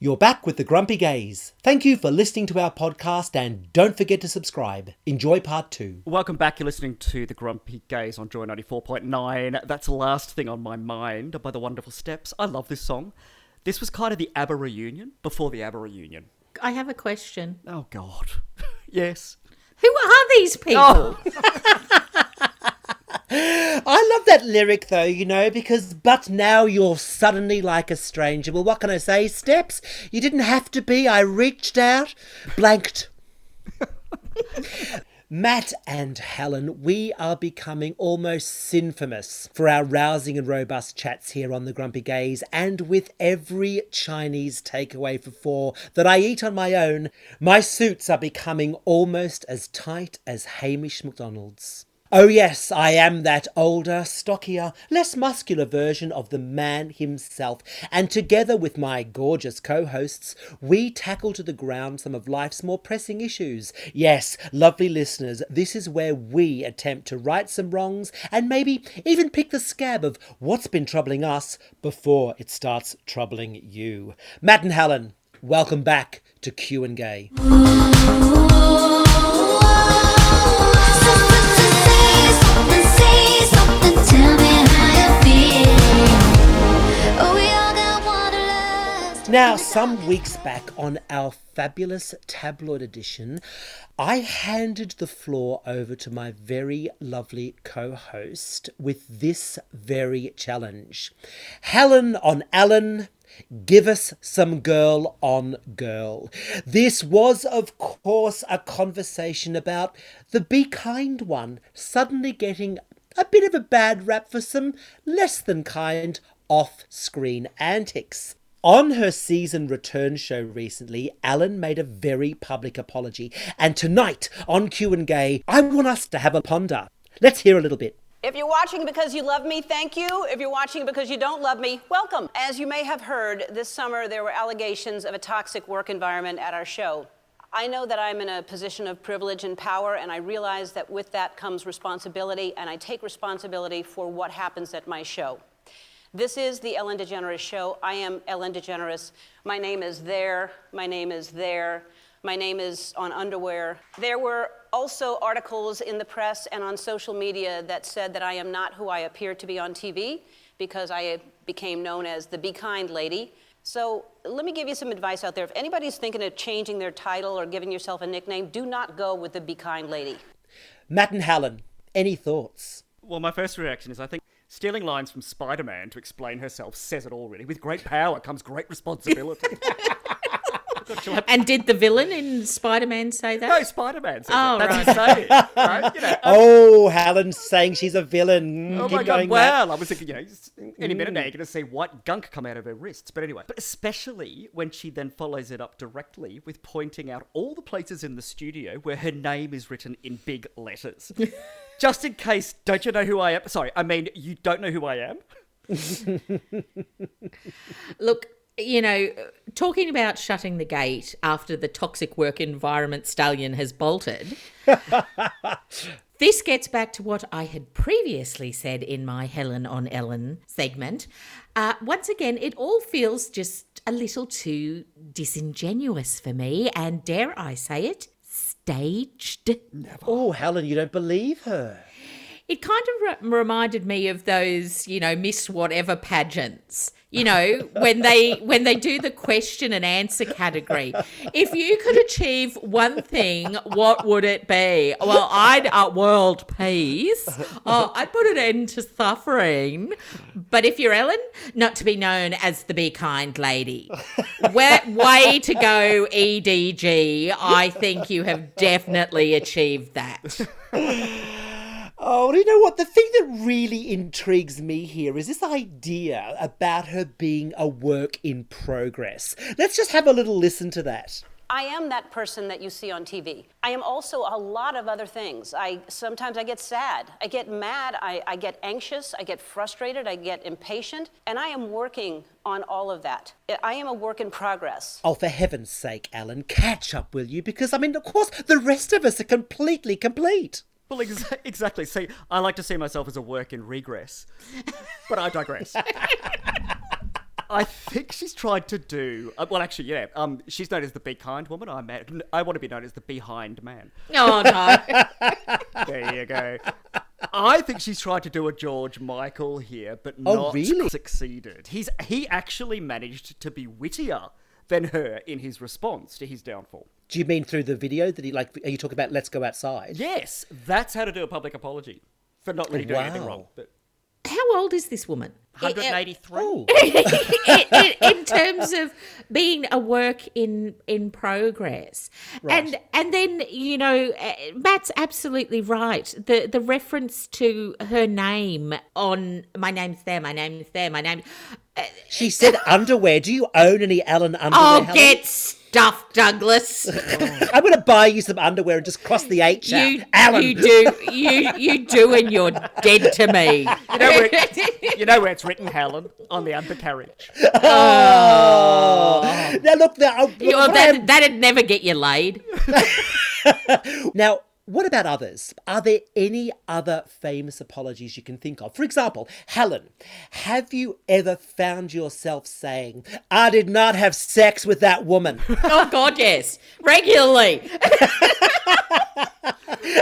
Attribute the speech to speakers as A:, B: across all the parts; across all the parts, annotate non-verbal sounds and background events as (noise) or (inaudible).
A: You're back with the Grumpy Gays. Thank you for listening to our podcast and don't forget to subscribe. Enjoy part two.
B: Welcome back. You're listening to the Grumpy Gays on Joy 94.9. That's the last thing on my mind by the Wonderful Steps. I love this song. This was kind of the ABBA reunion before the ABBA reunion.
C: I have a question.
B: Oh, God. (laughs) yes.
C: Who are these people?
B: Oh. (laughs)
A: I love that lyric though, you know, because but now you're suddenly like a stranger. Well, what can I say, Steps? You didn't have to be. I reached out, blanked. (laughs) Matt and Helen, we are becoming almost sinfamous for our rousing and robust chats here on the Grumpy Gays, and with every Chinese takeaway for four that I eat on my own, my suits are becoming almost as tight as Hamish Macdonald's. Oh, yes, I am that older, stockier, less muscular version of the man himself, and together with my gorgeous co hosts, we tackle to the ground some of life's more pressing issues. Yes, lovely listeners, this is where we attempt to right some wrongs and maybe even pick the scab of what's been troubling us before it starts troubling you. Matt and Helen, welcome back to Q and Gay. Now, some weeks back on our fabulous tabloid edition, I handed the floor over to my very lovely co host with this very challenge. Helen on Ellen, give us some girl on girl. This was, of course, a conversation about the Be Kind one suddenly getting a bit of a bad rap for some less than kind off screen antics. On her season return show recently, Ellen made a very public apology, and tonight on Q and Gay, I want us to have a ponder. Let's hear a little bit.
D: If you're watching because you love me, thank you. If you're watching because you don't love me, welcome. As you may have heard, this summer there were allegations of a toxic work environment at our show. I know that I'm in a position of privilege and power, and I realize that with that comes responsibility, and I take responsibility for what happens at my show. This is the Ellen DeGeneres Show. I am Ellen DeGeneres. My name is there. My name is there. My name is on underwear. There were also articles in the press and on social media that said that I am not who I appear to be on TV because I became known as the Be Kind Lady. So let me give you some advice out there. If anybody's thinking of changing their title or giving yourself a nickname, do not go with the Be Kind Lady.
A: Matt and Helen, any thoughts?
B: Well, my first reaction is I think stealing lines from Spider Man to explain herself says it all, really. With great power comes great responsibility. (laughs)
C: And did the villain in Spider Man say that?
B: no, Spider Man says
C: Oh,
B: it. That's his saying. Right? You know, (laughs)
A: Oh, Helen's saying she's a villain. Mm,
B: Oh
A: Keep
B: my god!
A: going, Matt.
B: Well, I was thinking, you know, any minute now you're going to see white gunk come out of her wrists. But anyway, but especially when she then follows it up directly with pointing out all the places in the studio where her name is written in big letters, (laughs) just in case. Don't you know who I am? Sorry, I mean you don't know who I am. (laughs)
C: Look, you know, talking about shutting the gate after the toxic work environment stallion has bolted. (laughs) This gets back to what I had previously said in my Helen on Ellen segment. Uh, once again, it all feels just a little too disingenuous for me, and dare I say it, staged.
A: Oh, Helen, you don't believe her.
C: It kind of re- reminded me of those, you know, Miss Whatever pageants. You know, when they when they do the question and answer category. If you could achieve one thing, what would it be? Well, I'd uh, world peace. Oh, I'd put an end to suffering. But if you're Ellen, not to be known as the Be Kind Lady. Way, way to go, EDG. I think you have definitely achieved that. (laughs)
A: Oh, you know what? The thing that really intrigues me here is this idea about her being a work in progress. Let's just have a little listen to that.
D: I am that person that you see on TV. I am also a lot of other things. I sometimes I get sad, I get mad, I, I get anxious, I get frustrated, I get impatient, and I am working on all of that. I am a work in progress.
A: Oh, for heaven's sake, Ellen, catch up, will you? Because, I mean, of course, the rest of us are completely complete.
B: Well, ex- (laughs) exactly. See, I like to see myself as a work in regress, but I digress. (laughs) I think she's tried to do. Uh, well, actually, yeah. Um, she's known as the Be Kind woman. I ma- I want to be known as the Behind Man.
C: Oh no. (laughs)
B: There you go. I think she's tried to do a George Michael here, but
A: Oh,
B: not
A: really?
B: succeeded. He's he actually managed to be wittier than her in his response to his downfall.
A: Do you mean through the video that he, like, are you talking about Let's Go Outside?
B: Yes, that's how to do a public apology for not really doing anything wrong. But
C: How old is this woman?
B: 183.
A: Oh,
C: in, (laughs) in, in terms of being a work in in progress and and then you know uh, matt's absolutely right the the reference to her name on my name's there my name's there my name
A: she said uh, underwear. Do you own any Ellen underwear?
C: oh
A: Helen?
C: get stuffed douglas (laughs)
A: I'm going to buy you some underwear and just cross the H out.
C: you
A: Ellen.
C: you do you you do and you're dead to me
B: You know, where, (laughs) you know where it's written, Helen? On the undercarriage.
A: Oh. oh. Now look, now, oh, uh, look,
C: You-
A: what
C: that,
A: am-
C: that'd never get you laid (laughs)
A: now, what about others? Are there any other famous apologies you can think of? For example, Helen, have you ever found yourself saying, "I did not have sex with that woman"? (laughs)
C: oh god yes regularly (laughs)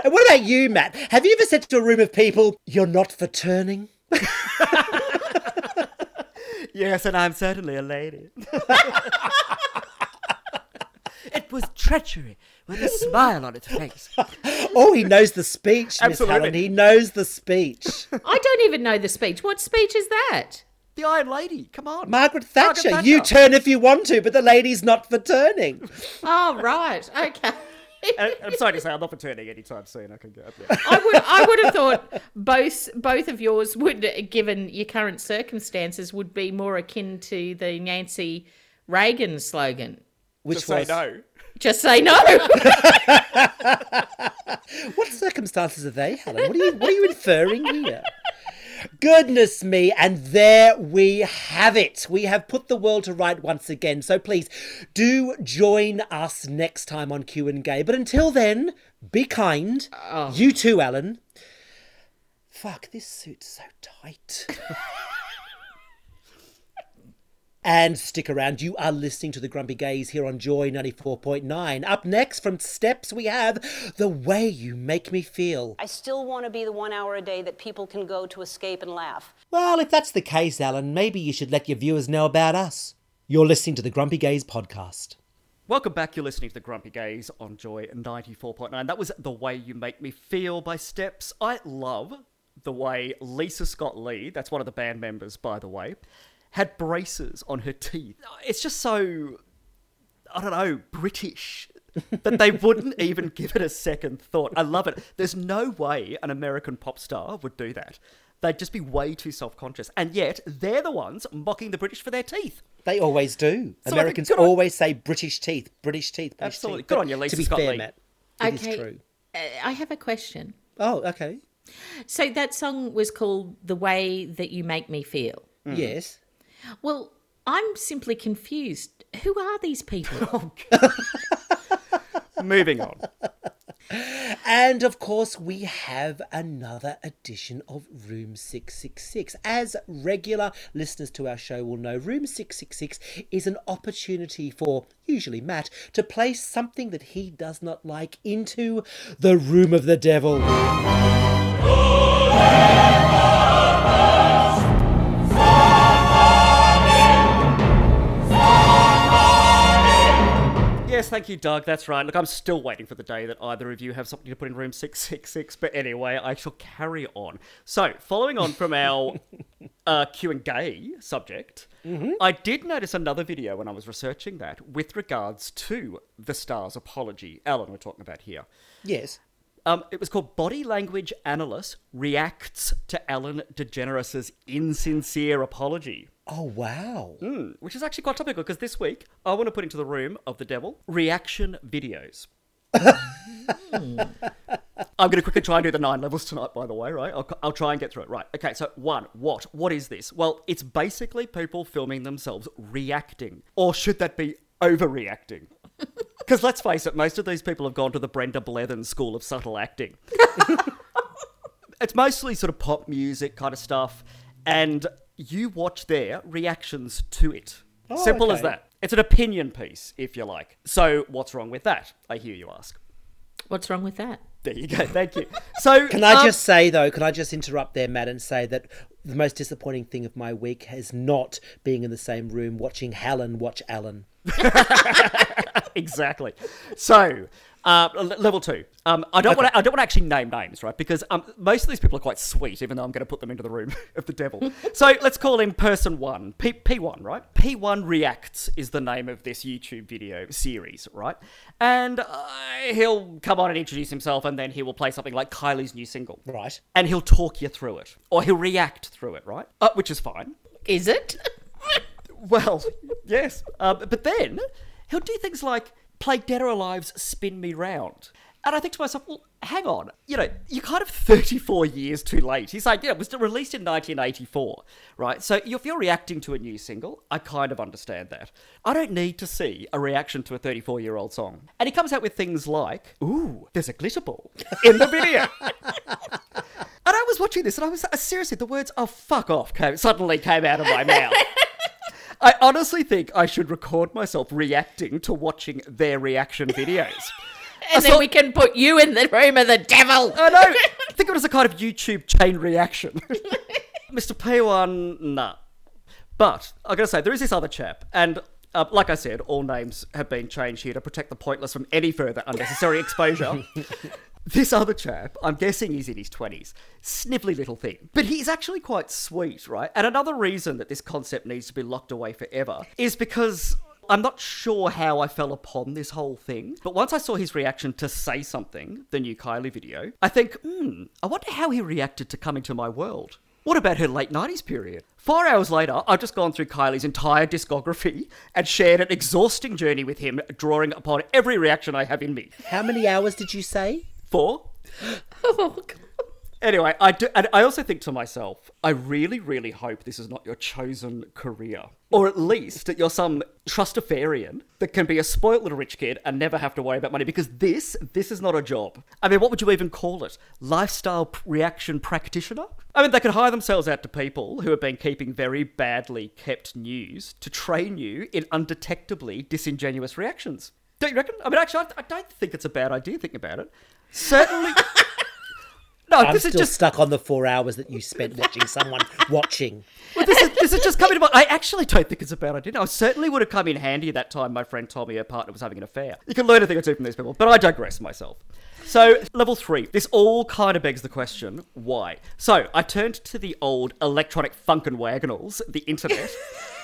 A: and what about you, Matt? Have you ever said to a room of people, "You're not for turning"? (laughs)
B: Yes, and I'm certainly a lady. it was treachery with a smile on its face. (laughs)
A: Oh, he knows the speech, Miss
B: Absolutely.
A: Helen. He knows the speech. (laughs)
C: I don't even know the speech. What speech is that?
B: The Iron Lady, come on.
A: Margaret Thatcher,
B: Margaret
A: you turn if you want to, but the lady's not for turning. (laughs)
C: Oh, right. Okay.
B: I'm sorry to say, I'm not for turning anytime soon. I can go. Yeah.
C: I would I would have thought both both of yours would, given your current circumstances, would be more akin to the Nancy Reagan slogan.
A: Which
B: Just say
A: was
B: no.
C: Just say no. (laughs)
A: what circumstances are they, Helen? What are you what are you inferring here? Goodness me, and there we have it. We have put the world to right once again. So please do join us next time on Q and Gay. But until then, be kind. Oh. You too, Ellen. Fuck, this suit's so tight. (laughs) And stick around. You are listening to the Grumpy Gays here on Joy 94.9. Up next from Steps, we have The Way You Make Me Feel.
D: I still want to be the one hour a day that people can go to escape and laugh.
A: Well, if that's the case, Ellen, maybe you should let your viewers know about us. You're listening to the Grumpy Gays podcast.
B: Welcome back. You're listening to the Grumpy Gays on Joy 94.9. That was The Way You Make Me Feel by Steps. I love the way Lisa Scott Lee, that's one of the band members, by the way, had braces on her teeth. It's just so, I don't know, British. that they (laughs) wouldn't even give it a second thought. I love it. There's no way an American pop star would do that. They'd just be way too self conscious. And yet, they're the ones mocking the British for their teeth.
A: They always do.
B: So I think
A: Americans
B: on-
A: always say British teeth, British teeth, British
B: Absolutely.
A: teeth.
B: Good
A: But
B: on you, Lisa
A: To be
B: Scott
A: fair,
B: Lee.
A: Matt, it is
C: Okay.
A: true.
C: Uh, I have a question.
A: Oh, okay.
C: So that song was called "The Way That You Make Me Feel."
A: Yes.
C: Well, I'm simply confused. Who are these people? (laughs)
B: Oh, Moving on.
A: And of course, we have another edition of Room 666. As regular listeners to our show will know, Room 666 is an opportunity for, usually Matt, to place something that he does not like into the room of the devil.
B: Yes, thank you, Doug. That's right. Look, I'm still waiting for the day that either of you have something to put in room 666. But anyway, I shall carry on. So, following on from our (laughs) uh, Q and gay subject, I did notice another video when I was researching that with regards to the Stars apology. Ellen, we're talking about here.
A: Yes.
B: Um, it was called Body Language Analyst Reacts to Ellen DeGeneres' Insincere Apology.
A: Oh, wow.
B: Mm, which is actually quite topical because this week I want to put into the room of the devil reaction videos. (laughs) I'm going to quickly try and do the nine levels tonight, by the way, right? I'll, I'll try and get through it. Right. Okay, so one, what? What is this? Well, it's basically people filming themselves reacting. Or should that be overreacting? (laughs) Because let's face it, most of these people have gone to the Brenda Blethyn School of Subtle Acting. (laughs) it's mostly sort of pop music kind of stuff, and you watch their reactions to it. Simple as that. It's an opinion piece, if you like. So, what's wrong with that? I hear you ask.
C: What's wrong with that?
B: There you go. Thank you. (laughs) So,
A: Can I
B: um,
A: just say, though, can I just interrupt there, Matt, and say that the most disappointing thing of my week is not being in the same room watching Helen watch Ellen. (laughs)
B: exactly. So, uh, level two. Um, I don't want to. I don't want to actually name names, right? Because um, most of these people are quite sweet, even though I'm going to put them into the room (laughs) of the devil. (laughs) so let's call him person one, P P one, right? P one reacts is the name of this YouTube video series, right? And uh, he'll come on and introduce himself, and then he will play something like Kylie's new single,
A: Right.
B: and he'll talk you through it, or he'll react through it, right? Uh, which is fine.
C: Is it? (laughs)
B: Well, yes. Um, but then he'll do things like play Dead or Alive's Spin Me Round. And I think to myself, well, hang on. You know, you're kind of 34 years too late. He's like, yeah, it was released in 1984, right? So if you're reacting to a new single, I kind of understand that. I don't need to see a reaction to a 34 year old song. And he comes out with things like, ooh, there's a glitter ball in the video. (laughs) And I was watching this, and I was uh, seriously, the words "oh fuck off" came, suddenly came out of my mouth. I honestly think I should record myself reacting to watching their reaction videos. (laughs)
C: And then
B: saw-
C: we can put you in the room of the devil.
B: I know. Think of it as a kind of YouTube chain reaction. (laughs) Mr. P1, nah. But I gotta say, there is this other chap, and uh, like I said, all names have been changed here to protect the pointless from any further unnecessary exposure. (laughs) This other chap, I'm guessing he's in his 20s, snivelly little thing. But he's actually quite sweet, right? And another reason that this concept needs to be locked away forever is because I'm not sure how I fell upon this whole thing. But once I saw his reaction to Say Something, the new Kylie video, I think, hmm, I wonder how he reacted to Coming to My World. What about her late 90s period? Four hours later, I've just gone through Kylie's entire discography and shared an exhausting journey with him, drawing upon every reaction I have in me.
A: How many hours did you say?
B: Four? (laughs)
C: Oh, God.
B: Anyway, I do, and I also think to myself, I really, really hope this is not your chosen career, or at least that you're some trustafarian that can be a spoilt little rich kid and never have to worry about money. Because this, this is not a job. I mean, what would you even call it? Lifestyle reaction practitioner? I mean, they could hire themselves out to people who have been keeping very badly kept news to train you in undetectably disingenuous reactions. Don't you reckon? I mean, actually, I, I don't think it's a bad idea. Thinking about it, certainly. (laughs) No,
A: I'm
B: this
A: still
B: is just
A: stuck on the four hours that you spent watching someone (laughs) watching.
B: well, this is this is just coming to mind. I actually don't think it's a bad idea. I certainly would have come in handy at that time my friend told me her partner was having an affair. You can learn a thing or two from these people, but I digress myself. So, level three. This all kind of begs the question why? So, I turned to the old electronic Funk and Wagnalls, the internet. (laughs)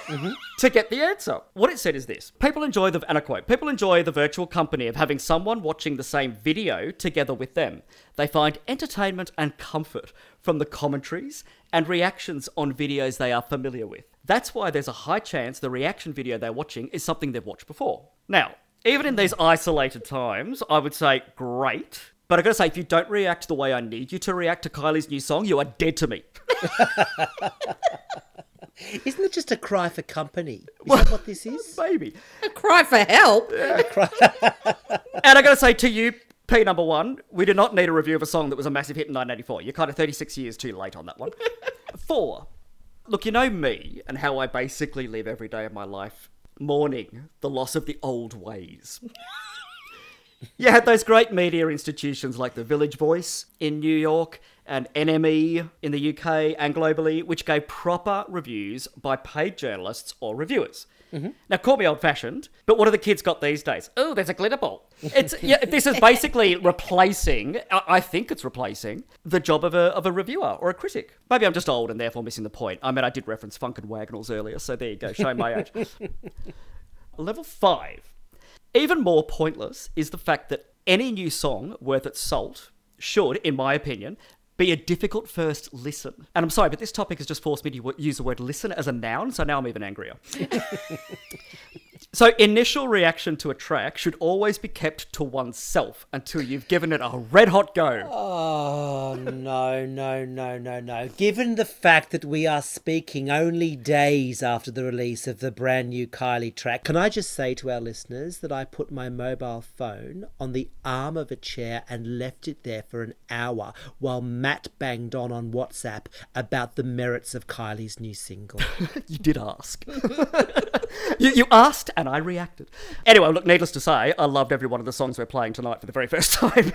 B: Mm-hmm. to get the answer. What it said is this People enjoy the, and I quote, people enjoy the virtual company of having someone watching the same video together with them. They find entertainment and comfort from the commentaries and reactions on videos they are familiar with. That's why there's a high chance the reaction video they're watching is something they've watched before. Now, even in these isolated times, I would say great. But I gotta say, if you don't react the way I need you to react to Kylie's new song, you are dead to me. (laughs) (laughs)
A: Isn't it just a cry for company? Is that what this is?
B: Baby.
C: A cry for help. (laughs) (laughs)
B: And I gotta say to you, P number one, we do not need a review of a song that was a massive hit in 1984. You're kind of 36 years too late on that one. Four, look, you know me and how I basically live every day of my life mourning the loss of the old ways. You had those great media institutions like the Village Voice in New York and NME in the UK and globally, which gave proper reviews by paid journalists or reviewers. Mm-hmm. Now, call me old-fashioned, but what have the kids got these days? Oh, there's a glitter ball. It's yeah. This is basically (laughs) replacing. I I think it's replacing the job of a of a reviewer or a critic. Maybe I'm just old and therefore missing the point. I mean, I did reference Funk and Wagnalls earlier, so there you go, showing my age. (laughs) Level five. Even more pointless is the fact that any new song worth its salt should, in my opinion, be a difficult first listen. And I'm sorry, but this topic has just forced me to use the word listen as a noun, so now I'm even angrier. (laughs) so, initial reaction to a track should always be kept to oneself until you've given it a red hot go.
A: Oh, no, no, no, no, no. Given the fact that we are speaking only days after the release of the brand new Kylie track, can I just say to our listeners that I put my mobile phone on the arm of a chair and left it there for an hour while Matt banged on on WhatsApp about the merits of Kylie's new single? (laughs)
B: You did ask. (laughs) you, you asked, and I reacted. Anyway, look, needless to say, I loved every one of the songs we're playing tonight for the very first (laughs) time.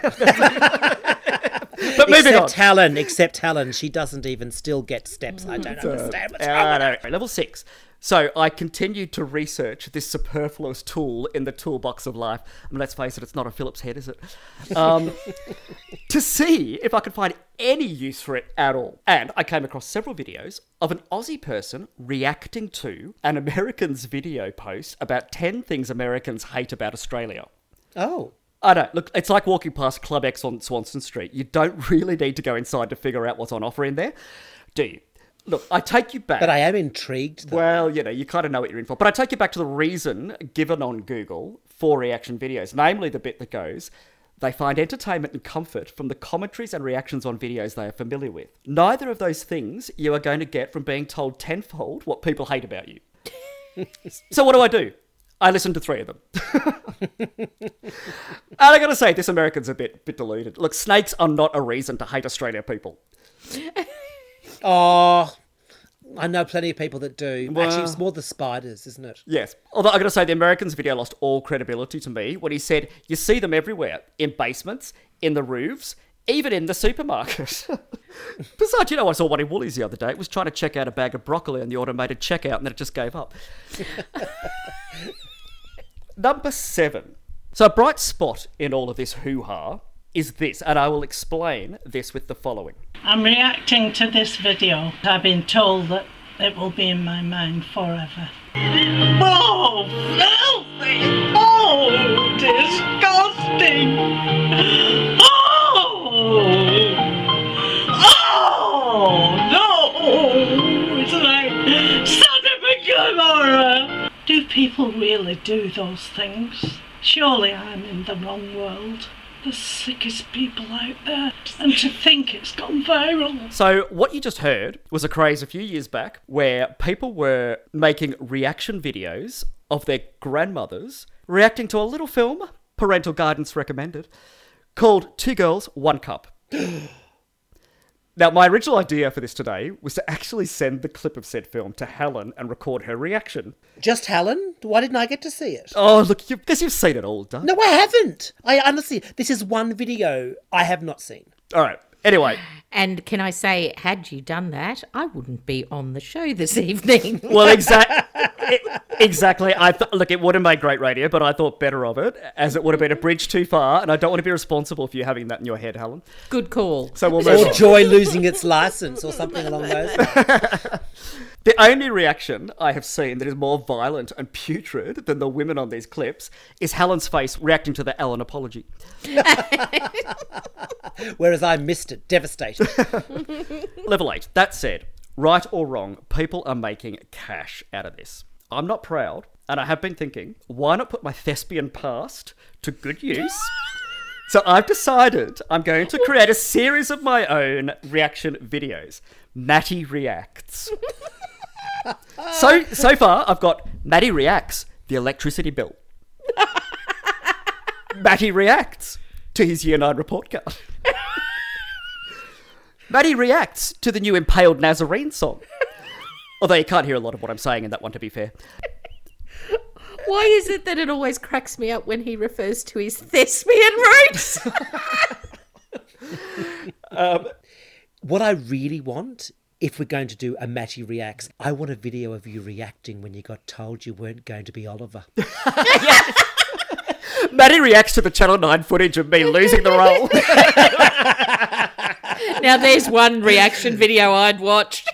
B: but moving on.
A: except Helen, except Helen. She doesn't even still get steps. I don't understand what's wrong
B: Uh, no, level six. So I continued to research this superfluous tool in the toolbox of life. I mean, let's face it, it's not a Phillips head, is it? Um, (laughs) to see if I could find any use for it at all. And I came across several videos of an Aussie person reacting to an American's (laughs) video post about 10 things Americans hate about Australia.
A: Oh.
B: I don't Look, it's like walking past Club X on Swanston Street. You don't (laughs) really need to go inside to figure out what's on offer in there, do you? Look, I take you back.
A: But I am intrigued. Though.
B: Well, you know, you kind of know what you're in for. But I take you back to the reason given on Google for reaction videos, namely the bit that goes, they find entertainment and comfort from the commentaries and reactions on videos they are familiar with. Neither of those things you are going to get from being told tenfold what people hate about you. (laughs) so what do I do? I listen to three of them. (laughs) and I gotta say, this American's a bit bit deluded. Look, snakes are not a reason to hate Australia people. (laughs)
A: Oh, I know plenty of people that do.
B: Well-
A: Actually, it's more the spiders, isn't it?
B: Yes. Although I've gotta say, the Americans video lost all credibility to me when he said, You see them everywhere in basements, in the roofs, even in the supermarket. (laughs) Besides, you know, I saw one in Woolies the other day. It was trying to check out a bag of broccoli on the automated checkout and then it just gave up. (laughs) Number seven. So, a bright spot in all of this hoo ha is this, and I will explain this with the following.
E: I'm reacting to this video. I've been told that it will be in my mind forever. Oh, filthy! Oh, disgusting! Oh! Oh, no! It's like Sodom and! Do people really do those things? Surely I'm in the wrong world. The sickest people out there. And to think it's gone viral.
B: So, what you just heard was a craze a few years back where people were making reaction videos of their grandmothers reacting to a little film, parental guidance recommended, called Two Girls, One Cup. (gasps) (gasps) (gasps) Now, my original idea for this today was to actually send the clip of said film to Helen and record her reaction.
A: Just Helen? Why didn't I get to see it?
B: Oh, look, you, this you've seen it all, done.
A: No, I haven't. I honestly, this is one video I have not seen.
B: All right. Anyway,
C: And can I say, had you done that, I wouldn't be on the show this (laughs) evening.
B: Well, exactly. Exactly. I th- look. It would have made great radio, but I thought better of it, as it would have been a bridge too far, and I don't want to be responsible for you having that in your head, Helen.
C: Good call.
B: So we'll
A: Or. Joy losing its license or something along those lines. (laughs)
B: The only reaction I have seen that is more violent and putrid than the women on these clips is Helen's face reacting to the Ellen apology. (laughs)
A: Whereas I missed it. Devastated. (laughs)
B: Level eight. That said, right or wrong, people are making cash out of this. I'm not proud, and I have been thinking, why not put my thespian past to good use? (laughs) so I've decided I'm going to create a series of my own reaction videos. Matty reacts. (laughs) so so far, I've got Matty reacts the electricity bill. (laughs) Matty reacts to his year nine report card. Matty reacts to the new Impaled Nazarene song. Although you can't hear a lot of what I'm saying in that one, to be fair.
C: Why is it that it always cracks me up when he refers to his thespian roots? (laughs)
A: Um, what I really want, if we're going to do a Matty reacts, I want a video of you reacting when you got told you weren't going to be Oliver. (laughs)
B: Matty reacts to the Channel 9 footage of me losing the role. (laughs)
C: now, there's one reaction video I'd watch.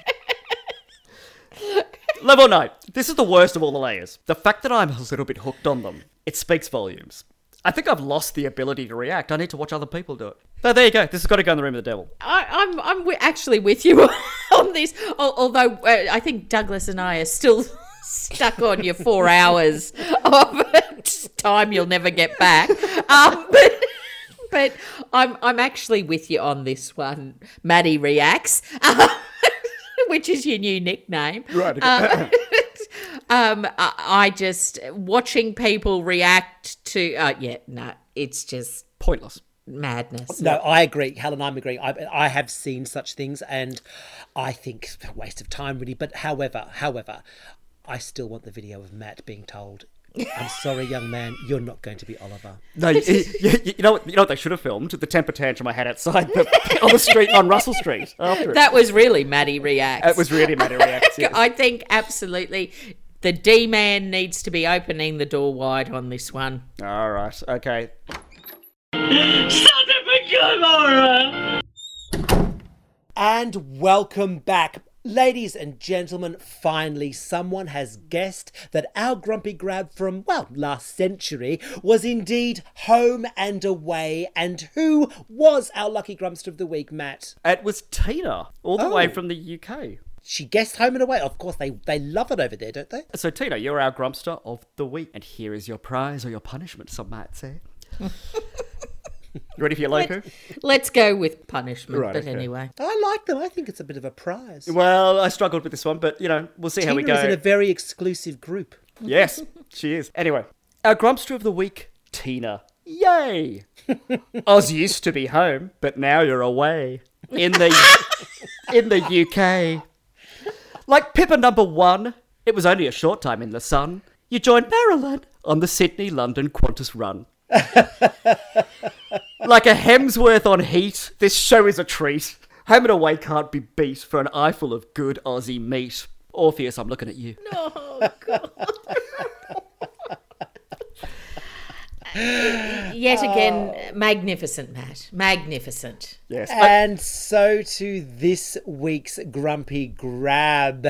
C: (laughs)
B: Level 9. This is the worst of all the layers. The fact that I'm a little bit hooked on them, it speaks volumes. I think I've lost the ability to react. I need to watch other people do it. Oh, there you go. This has got to go in the room of the devil.
C: I, I'm I'm wi- actually with you (laughs) on this. Although uh, I think Douglas and I are still (laughs) stuck on your four hours of time you'll never get back. Um, but but I'm I'm actually with you on this one. Maddie reacts, which is your new nickname.
B: Right.
C: Um, (laughs) um, I, I just watching people react to. Uh, yeah, no, it's just
B: Pointless.
C: madness.
A: No, I agree, Helen. I'm agreeing. I, I have seen such things, and I think it's a waste of time, really. But however, however, I still want the video of Matt being told, "I'm sorry, young man, you're not going to be Oliver."
B: No, you, you, you know what? You know what they should have filmed? The temper tantrum I had outside the, on the street on Russell Street after it.
C: That was really Maddie reacts.
B: It was really mad reacts. Yes. (laughs)
C: I think absolutely the D man needs to be opening the door wide on this one.
B: All right. Okay.
E: Son of a Gomorrah!
A: And welcome back. Ladies and gentlemen, finally someone has guessed that our grumpy grab from, well, last century was indeed home and away. And who was our lucky grumpster of the week, Matt?
B: It was Tina, all the way
A: Oh.
B: from the UK.
A: She guessed home and away. Of course, they, they love it over there, don't they?
B: So, Tina, you're our Grumpster of the week. And here is your prize or your punishment, some might say. (laughs) you ready for your loco?
C: Let's go with punishment,
B: Right,
C: but
B: okay.
C: anyway.
A: I like them. I think it's a bit of a prize.
B: Well, I struggled with this one, but, you know, we'll see how we
A: Tina
B: go.
A: is in a very exclusive group.
B: Yes, she is. Anyway, our Grumpster of the week, Tina. Yay! (laughs) Oz used to be home, but now you're away in the (laughs) in the UK. Like Pippa number one, it was only a short time in the sun. You joined Marilyn on the Sydney London Qantas run. (laughs) like a Hemsworth on heat, this show is a treat. Home and away can't be beat for an eyeful of good Aussie meat. Orpheus, I'm looking at you. (laughs)
C: Yet again, oh. magnificent, Matt. Magnificent.
B: Yes. I-
A: And so to this week's Grumpy Grab.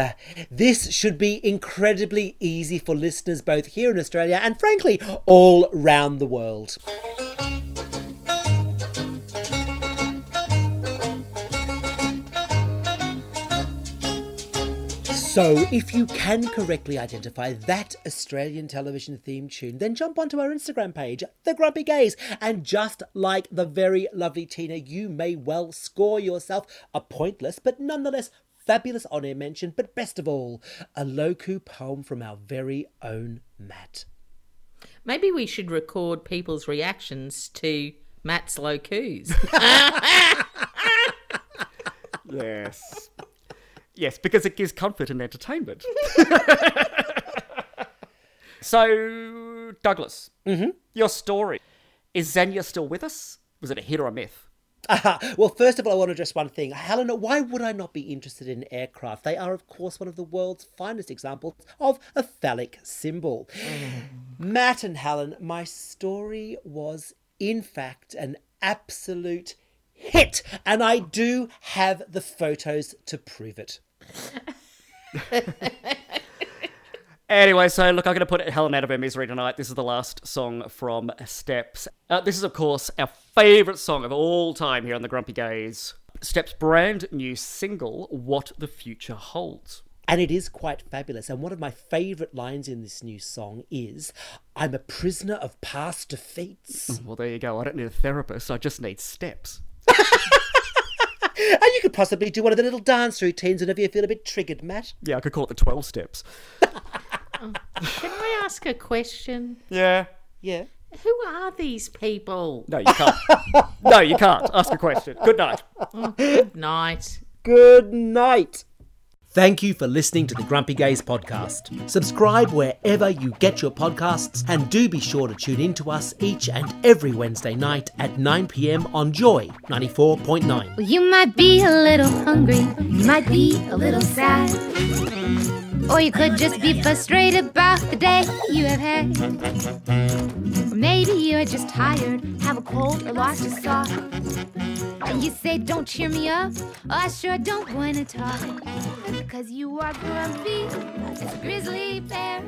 A: This should be incredibly easy for listeners both here in Australia and, frankly, all round the world. So, if you can correctly identify that Australian television theme tune, then jump onto our Instagram page, The Grumpy Gays, and just like the very lovely Tina, you may well score yourself a pointless but nonetheless fabulous on air mention, but best of all, a Loku poem from our very own Matt.
C: Maybe we should record people's reactions to Matt's low coos. (laughs)
B: Yes. Yes, because it gives comfort and entertainment. (laughs) so, Douglas, mm-hmm. your story. Is Xenia still with us? Was it a hit or a myth?
A: Aha. Well, first of all, I want to address one thing. Helena, why would I not be interested in aircraft? They are, of course, one of the world's finest examples of a phallic symbol. (sighs) Matt and Helen, my story was, in fact, an absolute hit, and I do have the photos to prove it.
B: Anyway, so look, I'm going to put Helen out of her misery tonight. This is the last song from Steps. Uh, this is, of course, our favourite song of all time here on the Grumpy Gays. Steps' brand new single, What the Future Holds.
A: And it is quite fabulous. And one of my favourite lines in this new song is I'm a prisoner of past defeats.
B: Well, there you go. I don't need a therapist, I just need steps.
A: And you could possibly do one of the little dance routines whenever you feel a bit triggered, Matt.
B: Yeah, I could call it the 12 steps.
C: Can I ask a question?
B: Yeah.
A: Yeah.
C: Who are these people?
B: No, you can't. no, you can't. Ask a question. Good night.
C: Good night.
A: Good night. Thank you for listening to the Grumpy Gays podcast. Subscribe wherever you get your podcasts and do be sure to tune in to us each and every Wednesday night at 9 pm on Joy 94.9.
F: Well, you might be a little hungry, you might be a little sad. Or you could just be frustrated about the day you have had. Maybe you're just tired, have a cold, or lost your sock. And you say, Don't cheer me up. Oh, I sure don't want to talk. Because you are grumpy as a grizzly bear.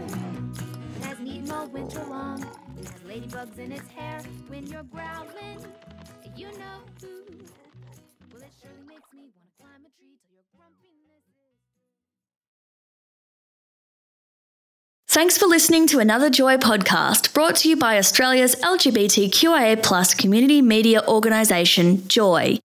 F: Hasn't eaten winter long. Has ladybugs in its hair when you're growling. You know who? Well, it surely makes me wanna climb a tree till.
G: Thanks for listening to another Joy podcast brought to you by Australia's LGBTQIA community media organisation, Joy.